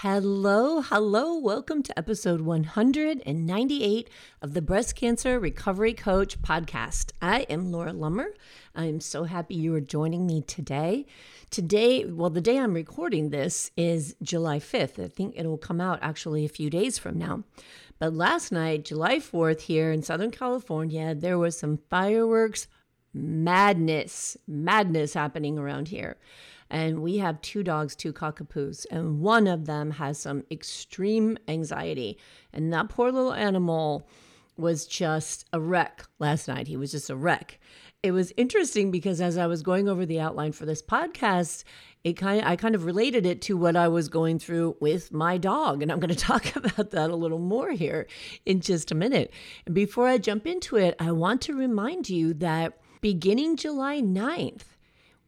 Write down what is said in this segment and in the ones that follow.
Hello, hello. Welcome to episode 198 of the Breast Cancer Recovery Coach podcast. I am Laura Lummer. I am so happy you are joining me today. Today, well, the day I'm recording this is July 5th. I think it will come out actually a few days from now. But last night, July 4th, here in Southern California, there was some fireworks madness, madness happening around here and we have two dogs, two cockapoos, and one of them has some extreme anxiety. And that poor little animal was just a wreck last night. He was just a wreck. It was interesting because as I was going over the outline for this podcast, it kind of, I kind of related it to what I was going through with my dog. And I'm going to talk about that a little more here in just a minute. And before I jump into it, I want to remind you that beginning July 9th,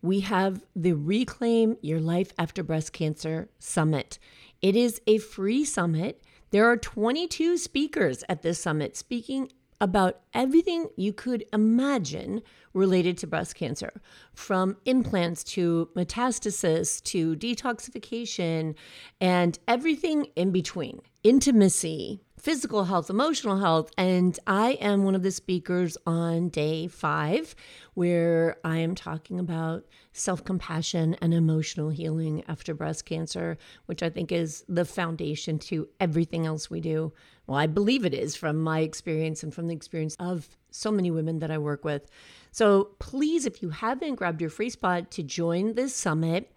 we have the Reclaim Your Life After Breast Cancer Summit. It is a free summit. There are 22 speakers at this summit speaking about everything you could imagine related to breast cancer from implants to metastasis to detoxification and everything in between, intimacy, physical health, emotional health. And I am one of the speakers on day five, where I am talking about self compassion and emotional healing after breast cancer, which I think is the foundation to everything else we do. Well, I believe it is from my experience and from the experience of so many women that I work with. So please, if you haven't grabbed your free spot to join this summit,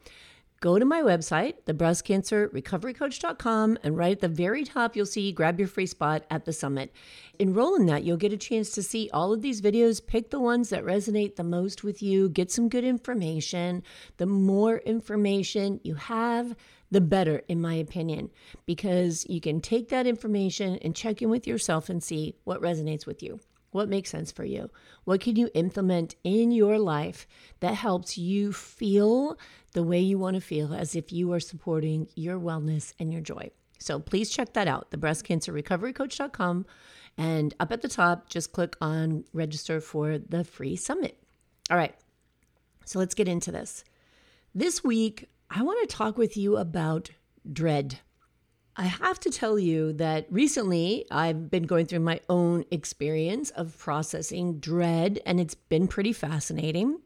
go to my website, thebreastcancerrecoverycoach.com, and right at the very top, you'll see grab your free spot at the summit. Enroll in that, you'll get a chance to see all of these videos, pick the ones that resonate the most with you, get some good information. The more information you have, the better, in my opinion, because you can take that information and check in with yourself and see what resonates with you. What makes sense for you? What can you implement in your life that helps you feel the way you want to feel as if you are supporting your wellness and your joy? So please check that out, thebreastcancerrecoverycoach.com. And up at the top, just click on register for the free summit. All right, so let's get into this. This week, I want to talk with you about dread. I have to tell you that recently I've been going through my own experience of processing dread, and it's been pretty fascinating.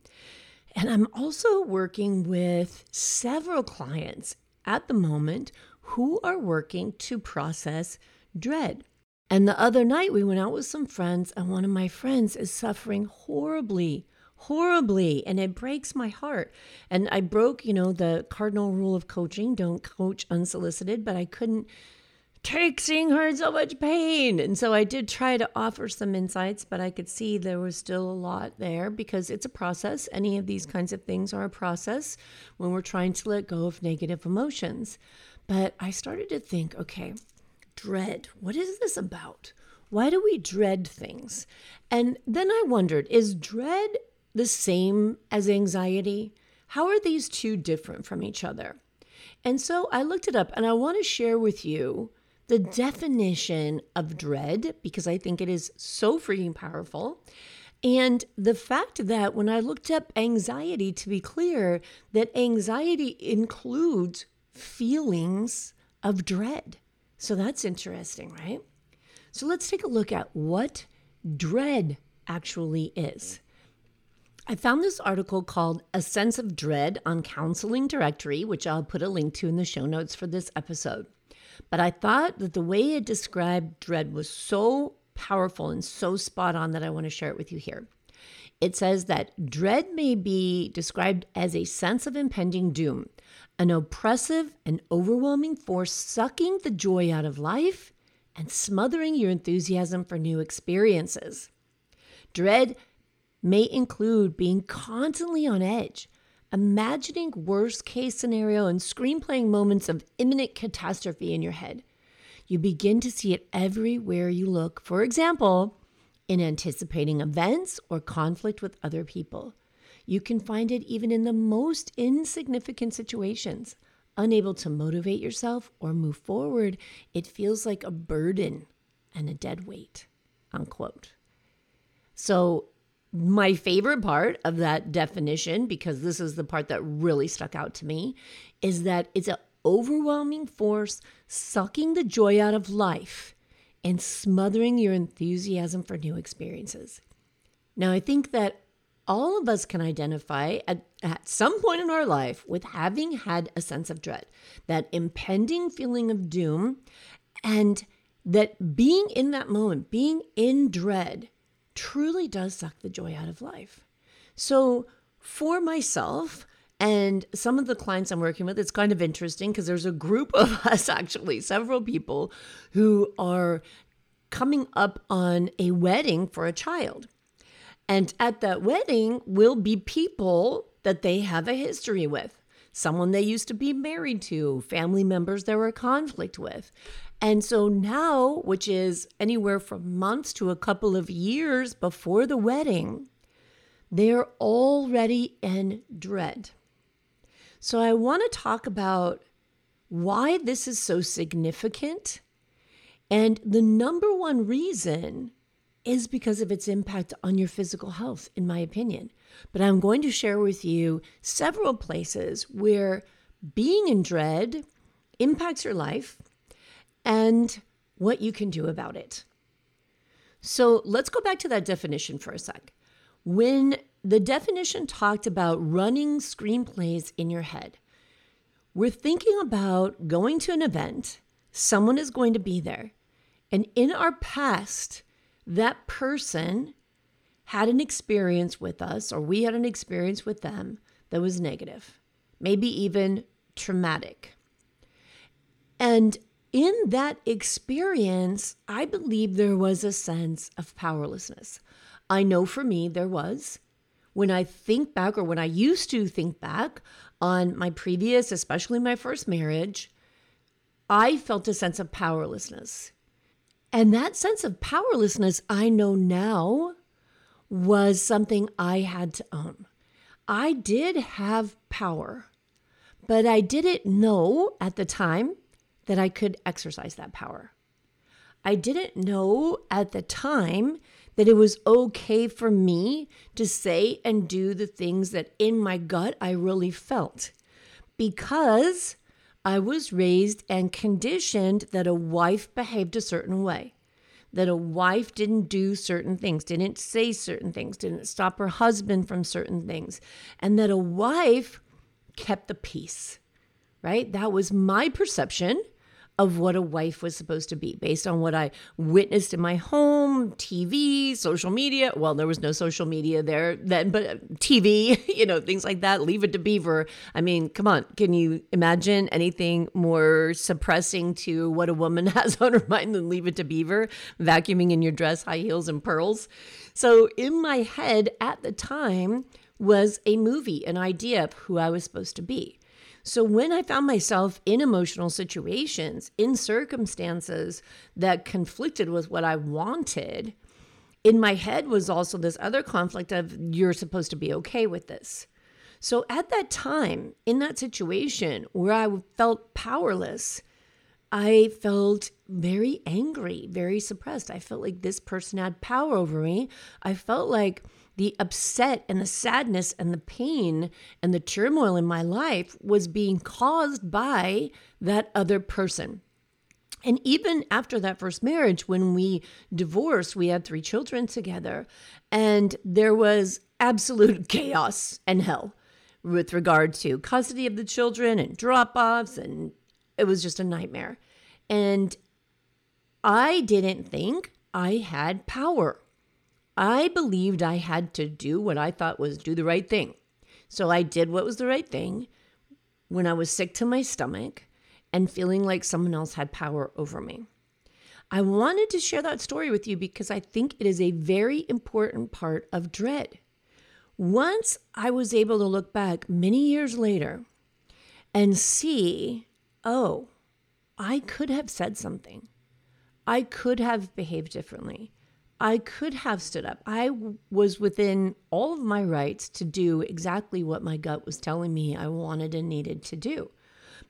And I'm also working with several clients at the moment who are working to process dread. And the other night we went out with some friends, and one of my friends is suffering horribly horribly and it breaks my heart. And i broke you know the cardinal rule of coaching don't coach unsolicited but i couldn't take seeing her in so much pain. And so i did try to offer some insights but i could see there was still a lot there because it's a process. Any of these kinds of things are a process when we're trying to let go of negative emotions. But i started to think okay dread what is this about? Why do we dread things? And then I wondered is dread the same as anxiety? How are these two different from each other? And so I looked it up and I want to share with you the definition of dread because I think it is so freaking powerful. And the fact that when I looked up anxiety, to be clear, that anxiety includes feelings of dread. So that's interesting, right? So let's take a look at what dread actually is. I found this article called A Sense of Dread on Counseling Directory, which I'll put a link to in the show notes for this episode. But I thought that the way it described dread was so powerful and so spot on that I want to share it with you here. It says that dread may be described as a sense of impending doom, an oppressive and overwhelming force sucking the joy out of life and smothering your enthusiasm for new experiences. Dread may include being constantly on edge, imagining worst case scenario and screenplaying moments of imminent catastrophe in your head. You begin to see it everywhere you look. For example, in anticipating events or conflict with other people. You can find it even in the most insignificant situations. Unable to motivate yourself or move forward, it feels like a burden and a dead weight. Unquote. So, my favorite part of that definition, because this is the part that really stuck out to me, is that it's an overwhelming force sucking the joy out of life and smothering your enthusiasm for new experiences. Now, I think that all of us can identify at, at some point in our life with having had a sense of dread, that impending feeling of doom, and that being in that moment, being in dread, truly does suck the joy out of life. So, for myself, and some of the clients I'm working with, it's kind of interesting because there's a group of us, actually, several people who are coming up on a wedding for a child. And at that wedding will be people that they have a history with, someone they used to be married to, family members there were conflict with. And so now, which is anywhere from months to a couple of years before the wedding, they're already in dread. So I want to talk about why this is so significant. And the number one reason is because of its impact on your physical health, in my opinion. But I'm going to share with you several places where being in dread impacts your life and what you can do about it. So let's go back to that definition for a sec. When the definition talked about running screenplays in your head, we're thinking about going to an event, someone is going to be there, and in our past, that person had an experience with us, or we had an experience with them that was negative, maybe even traumatic. And in that experience, I believe there was a sense of powerlessness. I know for me there was. When I think back, or when I used to think back on my previous, especially my first marriage, I felt a sense of powerlessness. And that sense of powerlessness, I know now, was something I had to own. I did have power, but I didn't know at the time that I could exercise that power. I didn't know at the time that it was okay for me to say and do the things that in my gut I really felt because I was raised and conditioned that a wife behaved a certain way, that a wife didn't do certain things, didn't say certain things, didn't stop her husband from certain things, and that a wife kept the peace, right? That was my perception of what a wife was supposed to be based on what I witnessed in my home, TV, social media. Well, there was no social media there then, but uh, TV, you know, things like that. Leave it to Beaver. I mean, come on. Can you imagine anything more suppressing to what a woman has on her mind than Leave It to Beaver? Vacuuming in your dress, high heels, and pearls. So, in my head at the time was a movie, an idea of who I was supposed to be. So when I found myself in emotional situations, in circumstances that conflicted with what I wanted, in my head was also this other conflict of you're supposed to be okay with this. So at that time, in that situation where I felt powerless, I felt very angry, very suppressed. I felt like this person had power over me. I felt like the upset and the sadness and the pain and the turmoil in my life was being caused by that other person. And even after that first marriage, when we divorced, we had three children together, and there was absolute chaos and hell with regard to custody of the children and drop offs, and it was just a nightmare. And I didn't think I had power I believed I had to do what I thought was do the right thing. So I did what was the right thing when I was sick to my stomach and feeling like someone else had power over me. I wanted to share that story with you because I think it is a very important part of dread. Once I was able to look back many years later and see, oh, I could have said something. I could have behaved differently. I could have stood up. I was within all of my rights to do exactly what my gut was telling me I wanted and needed to do.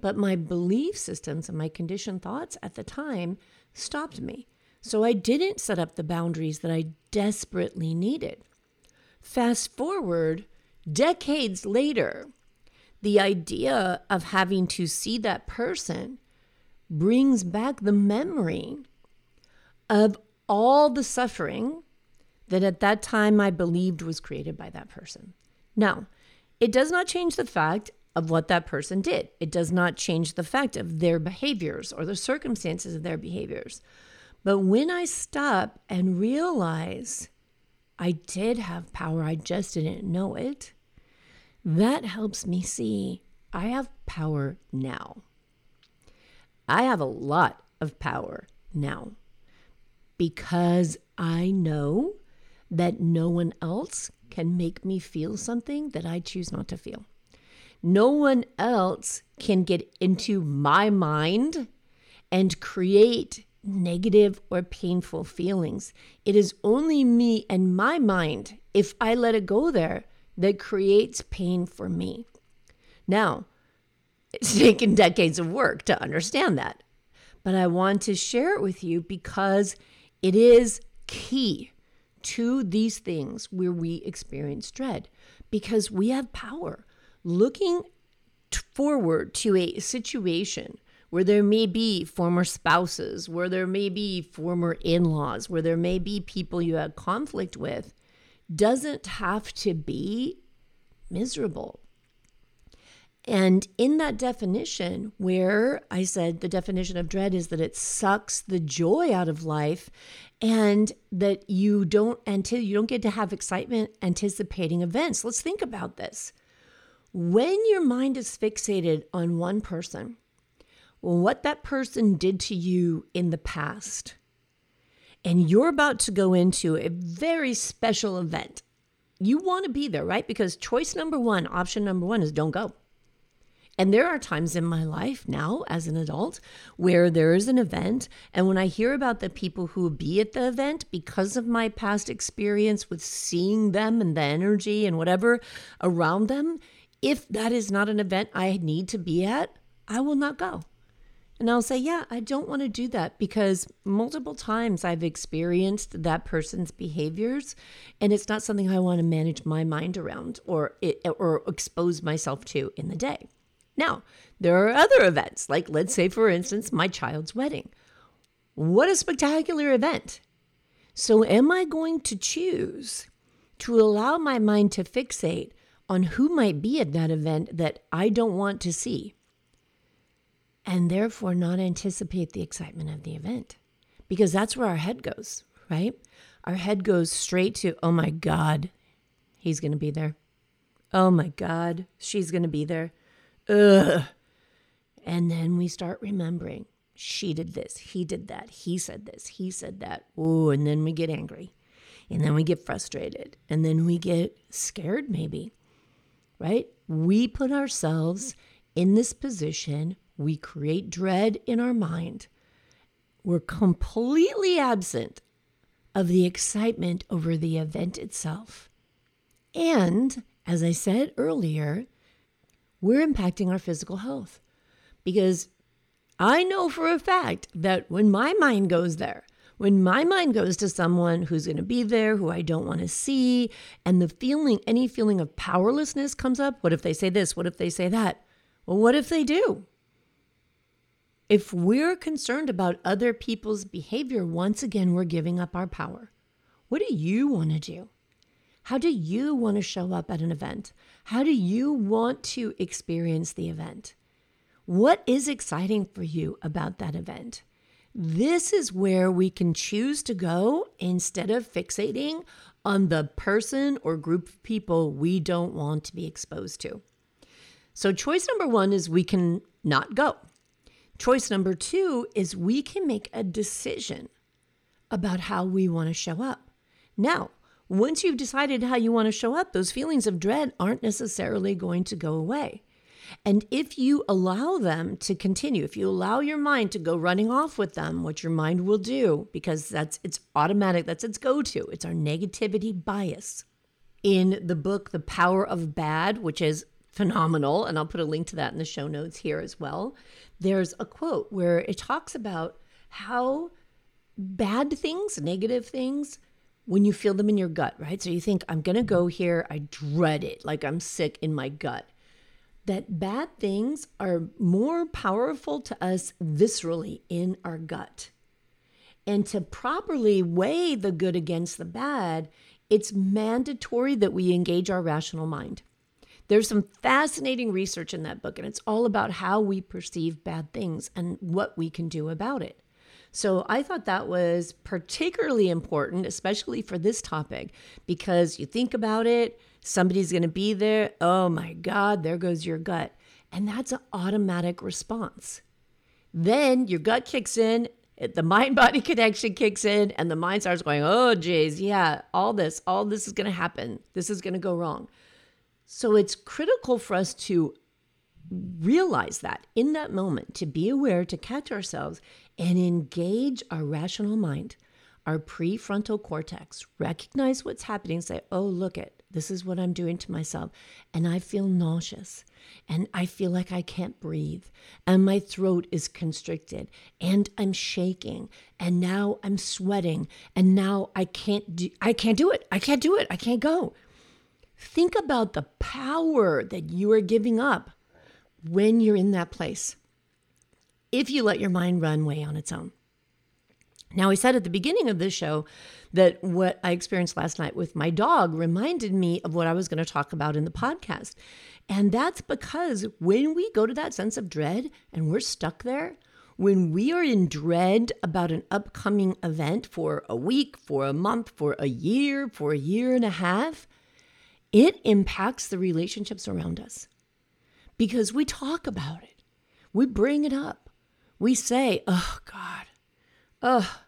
But my belief systems and my conditioned thoughts at the time stopped me. So I didn't set up the boundaries that I desperately needed. Fast forward decades later, the idea of having to see that person brings back the memory of all the suffering that at that time I believed was created by that person. Now, it does not change the fact of what that person did. It does not change the fact of their behaviors or the circumstances of their behaviors. But when I stop and realize I did have power, I just didn't know it, that helps me see I have power now. I have a lot of power now because I know that no one else can make me feel something that I choose not to feel. No one else can get into my mind and create negative or painful feelings. It is only me and my mind, if I let it go there, that creates pain for me. Now, it's taken decades of work to understand that, but I want to share it with you because it is key to these things where we experience dread because we have power. Looking forward to a situation where there may be former spouses, where there may be former in laws, where there may be people you had conflict with, doesn't have to be miserable. And in that definition, where I said the definition of dread is that it sucks the joy out of life and that you don't until you don't get to have excitement anticipating events. Let's think about this. When your mind is fixated on one person, what that person did to you in the past, and you're about to go into a very special event, you want to be there, right? Because choice number one, option number one is don't go. And there are times in my life now as an adult where there is an event. And when I hear about the people who will be at the event because of my past experience with seeing them and the energy and whatever around them, if that is not an event I need to be at, I will not go. And I'll say, yeah, I don't want to do that because multiple times I've experienced that person's behaviors and it's not something I want to manage my mind around or it, or expose myself to in the day. Now, there are other events, like let's say, for instance, my child's wedding. What a spectacular event! So, am I going to choose to allow my mind to fixate on who might be at that event that I don't want to see? And therefore, not anticipate the excitement of the event because that's where our head goes, right? Our head goes straight to, oh my God, he's going to be there. Oh my God, she's going to be there. Ugh. And then we start remembering she did this, he did that, he said this, he said that. Ooh, and then we get angry. And then we get frustrated. And then we get scared, maybe, right? We put ourselves in this position. We create dread in our mind. We're completely absent of the excitement over the event itself. And as I said earlier, we're impacting our physical health. Because I know for a fact that when my mind goes there, when my mind goes to someone who's going to be there, who I don't want to see, and the feeling, any feeling of powerlessness comes up, what if they say this? What if they say that? Well, what if they do? If we're concerned about other people's behavior, once again, we're giving up our power. What do you want to do? How do you want to show up at an event? How do you want to experience the event? What is exciting for you about that event? This is where we can choose to go instead of fixating on the person or group of people we don't want to be exposed to. So, choice number one is we can not go. Choice number two is we can make a decision about how we want to show up. Now, once you've decided how you want to show up, those feelings of dread aren't necessarily going to go away. And if you allow them to continue, if you allow your mind to go running off with them, what your mind will do, because that's it's automatic, that's its go to, it's our negativity bias. In the book, The Power of Bad, which is phenomenal, and I'll put a link to that in the show notes here as well, there's a quote where it talks about how bad things, negative things, when you feel them in your gut, right? So you think, I'm going to go here. I dread it. Like I'm sick in my gut that bad things are more powerful to us viscerally in our gut. And to properly weigh the good against the bad, it's mandatory that we engage our rational mind. There's some fascinating research in that book, and it's all about how we perceive bad things and what we can do about it. So I thought that was particularly important, especially for this topic, because you think about it, somebody's going to be there. Oh my God, there goes your gut. And that's an automatic response. Then your gut kicks in, the mind body connection kicks in, and the mind starts going, oh, geez, yeah, all this, all this is going to happen. This is going to go wrong. So it's critical for us to realize that in that moment, to be aware, to catch ourselves, and engage our rational mind, our prefrontal cortex, recognize what's happening, say, oh, look it, this is what I'm doing to myself. And I feel nauseous and I feel like I can't breathe and my throat is constricted and I'm shaking and now I'm sweating and now I can't do I can't do it. I can't do it. I can't go. Think about the power that you are giving up when you're in that place. If you let your mind run way on its own. Now, I said at the beginning of this show that what I experienced last night with my dog reminded me of what I was going to talk about in the podcast. And that's because when we go to that sense of dread and we're stuck there, when we are in dread about an upcoming event for a week, for a month, for a year, for a year and a half, it impacts the relationships around us because we talk about it. We bring it up. We say, oh God, oh,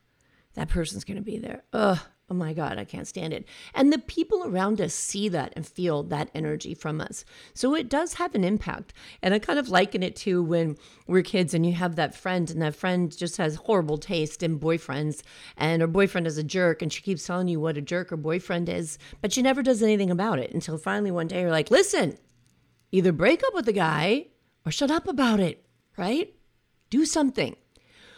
that person's going to be there. Ugh, oh my God, I can't stand it. And the people around us see that and feel that energy from us. So it does have an impact. And I kind of liken it to when we're kids and you have that friend, and that friend just has horrible taste in boyfriends, and her boyfriend is a jerk, and she keeps telling you what a jerk her boyfriend is, but she never does anything about it until finally one day you're like, listen, either break up with the guy or shut up about it, right? Do something.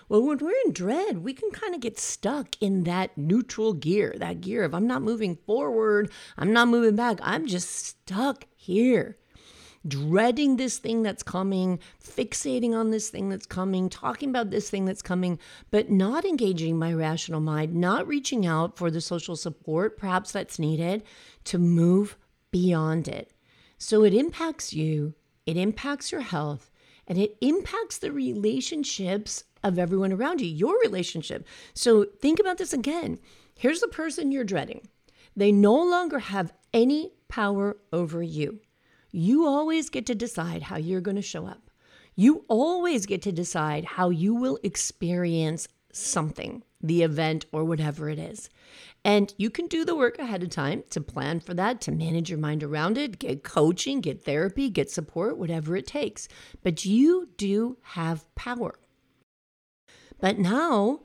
Well, when we're in dread, we can kind of get stuck in that neutral gear, that gear of I'm not moving forward, I'm not moving back, I'm just stuck here. Dreading this thing that's coming, fixating on this thing that's coming, talking about this thing that's coming, but not engaging my rational mind, not reaching out for the social support, perhaps that's needed to move beyond it. So it impacts you, it impacts your health, and it impacts the relationships of everyone around you, your relationship. So think about this again. Here's the person you're dreading. They no longer have any power over you. You always get to decide how you're going to show up. You always get to decide how you will experience something, the event, or whatever it is. And you can do the work ahead of time to plan for that, to manage your mind around it, get coaching, get therapy, get support, whatever it takes. But you do have power. But now,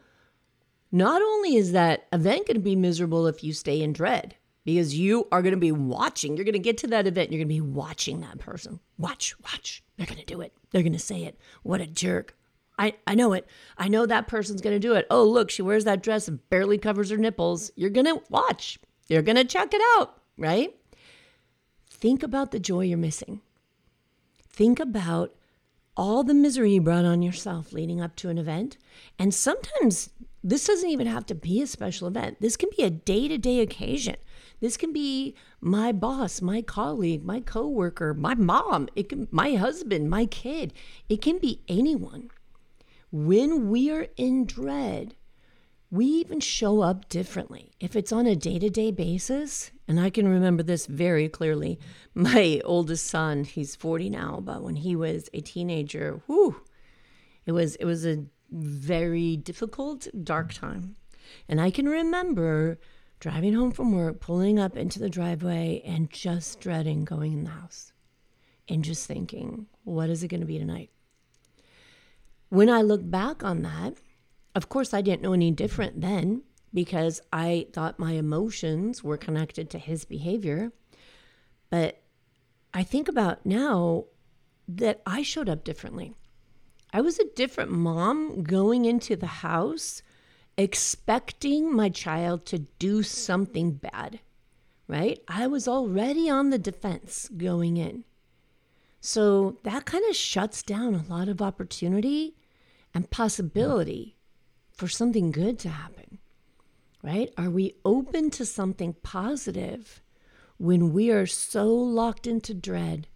not only is that event going to be miserable if you stay in dread, because you are going to be watching, you're going to get to that event, you're going to be watching that person. Watch, watch. They're going to do it. They're going to say it. What a jerk. I, I know it. I know that person's going to do it. Oh, look, she wears that dress and barely covers her nipples. You're going to watch. You're going to check it out, right? Think about the joy you're missing. Think about all the misery you brought on yourself leading up to an event. And sometimes this doesn't even have to be a special event. This can be a day to day occasion. This can be my boss, my colleague, my coworker, my mom, it can my husband, my kid. It can be anyone. When we are in dread, we even show up differently. If it's on a day to day basis, and I can remember this very clearly. My oldest son, he's 40 now, but when he was a teenager, it was it was a very difficult, dark time. And I can remember driving home from work, pulling up into the driveway, and just dreading going in the house and just thinking, what is it going to be tonight? When I look back on that, of course, I didn't know any different then because I thought my emotions were connected to his behavior. But I think about now that I showed up differently. I was a different mom going into the house expecting my child to do something bad, right? I was already on the defense going in. So that kind of shuts down a lot of opportunity and possibility for something good to happen, right? Are we open to something positive when we are so locked into dread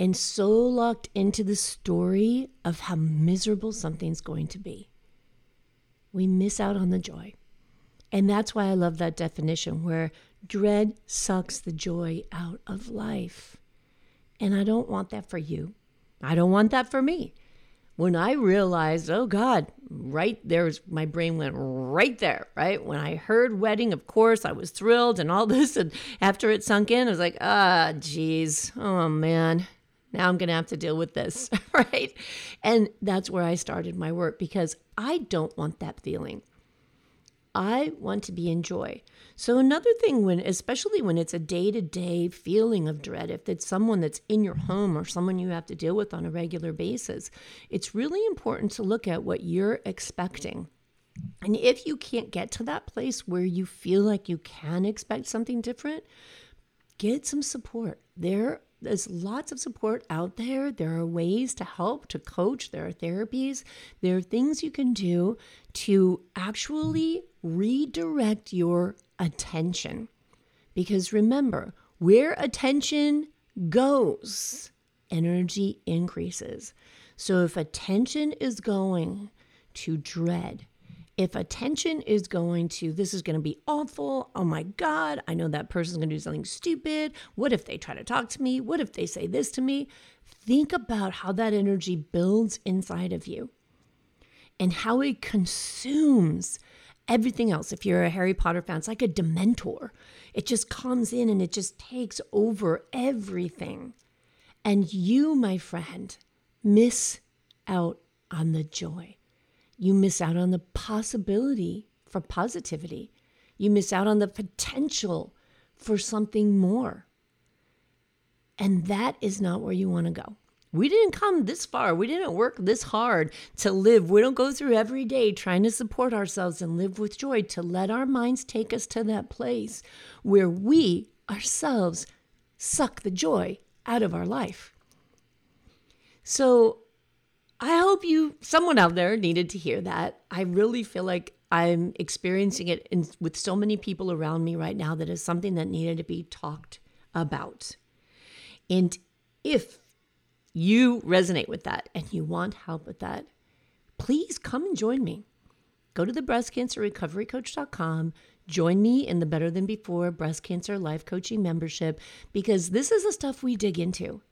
and so locked into the story of how miserable something's going to be? We miss out on the joy. And that's why I love that definition where dread sucks the joy out of life. And I don't want that for you. I don't want that for me when I realized, oh God, right there's my brain went right there, right? When I heard wedding, of course, I was thrilled and all this. And after it sunk in, I was like, ah, geez, oh man, now I'm going to have to deal with this, right? And that's where I started my work because I don't want that feeling. I want to be in joy. So another thing when especially when it's a day-to-day feeling of dread, if it's someone that's in your home or someone you have to deal with on a regular basis, it's really important to look at what you're expecting. And if you can't get to that place where you feel like you can expect something different, get some support. There there's lots of support out there. There are ways to help, to coach. There are therapies. There are things you can do to actually redirect your attention. Because remember, where attention goes, energy increases. So if attention is going to dread, if attention is going to this is going to be awful, oh my God, I know that person's going to do something stupid. What if they try to talk to me? What if they say this to me? Think about how that energy builds inside of you and how it consumes everything else. If you're a Harry Potter fan, it's like a Dementor. It just comes in and it just takes over everything. And you, my friend, miss out on the joy. You miss out on the possibility for positivity. You miss out on the potential for something more. And that is not where you want to go. We didn't come this far. We didn't work this hard to live. We don't go through every day trying to support ourselves and live with joy to let our minds take us to that place where we ourselves suck the joy out of our life. So I hope you, someone out there needed to hear that. I really feel like I'm experiencing it in, with so many people around me right now that is something that needed to be talked about. And if you resonate with that and you want help with that, please come and join me. Go to the breastcancerrecoverycoach.com. Join me in the Better Than Before Breast Cancer Life Coaching membership because this is the stuff we dig into.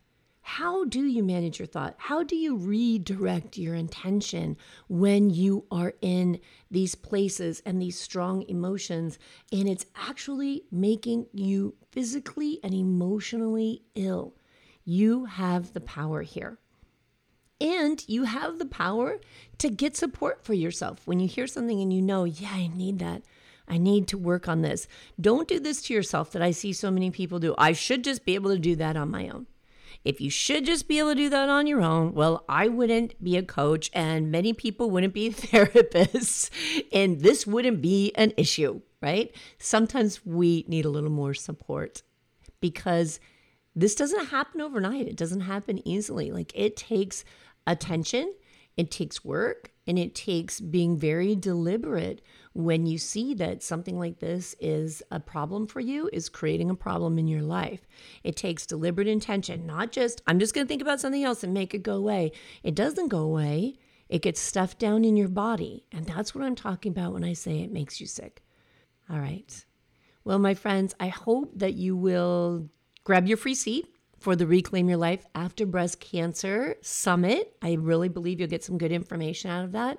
How do you manage your thought? How do you redirect your intention when you are in these places and these strong emotions and it's actually making you physically and emotionally ill? You have the power here. And you have the power to get support for yourself. When you hear something and you know, yeah, I need that. I need to work on this. Don't do this to yourself that I see so many people do. I should just be able to do that on my own. If you should just be able to do that on your own, well, I wouldn't be a coach and many people wouldn't be therapists, and this wouldn't be an issue, right? Sometimes we need a little more support because this doesn't happen overnight. It doesn't happen easily. Like it takes attention, it takes work, and it takes being very deliberate when you see that something like this is a problem for you, is creating a problem in your life. It takes deliberate intention, not just, I'm just going to think about something else and make it go away. It doesn't go away, it gets stuffed down in your body. And that's what I'm talking about when I say it makes you sick. All right. Well, my friends, I hope that you will grab your free seat for the Reclaim Your Life After Breast Cancer Summit. I really believe you'll get some good information out of that.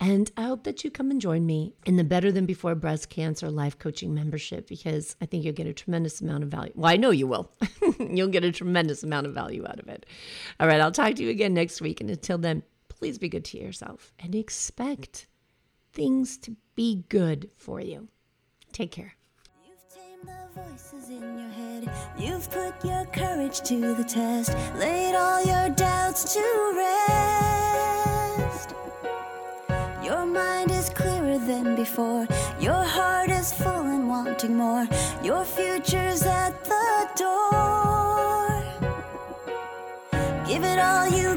And I hope that you come and join me in the Better Than Before Breast Cancer Life Coaching membership because I think you'll get a tremendous amount of value. Well, I know you will. you'll get a tremendous amount of value out of it. All right, I'll talk to you again next week. And until then, please be good to yourself and expect things to be good for you. Take care. You've put your courage to the test, laid all your doubts to rest. Your mind is clearer than before. Your heart is full and wanting more. Your future's at the door. Give it all you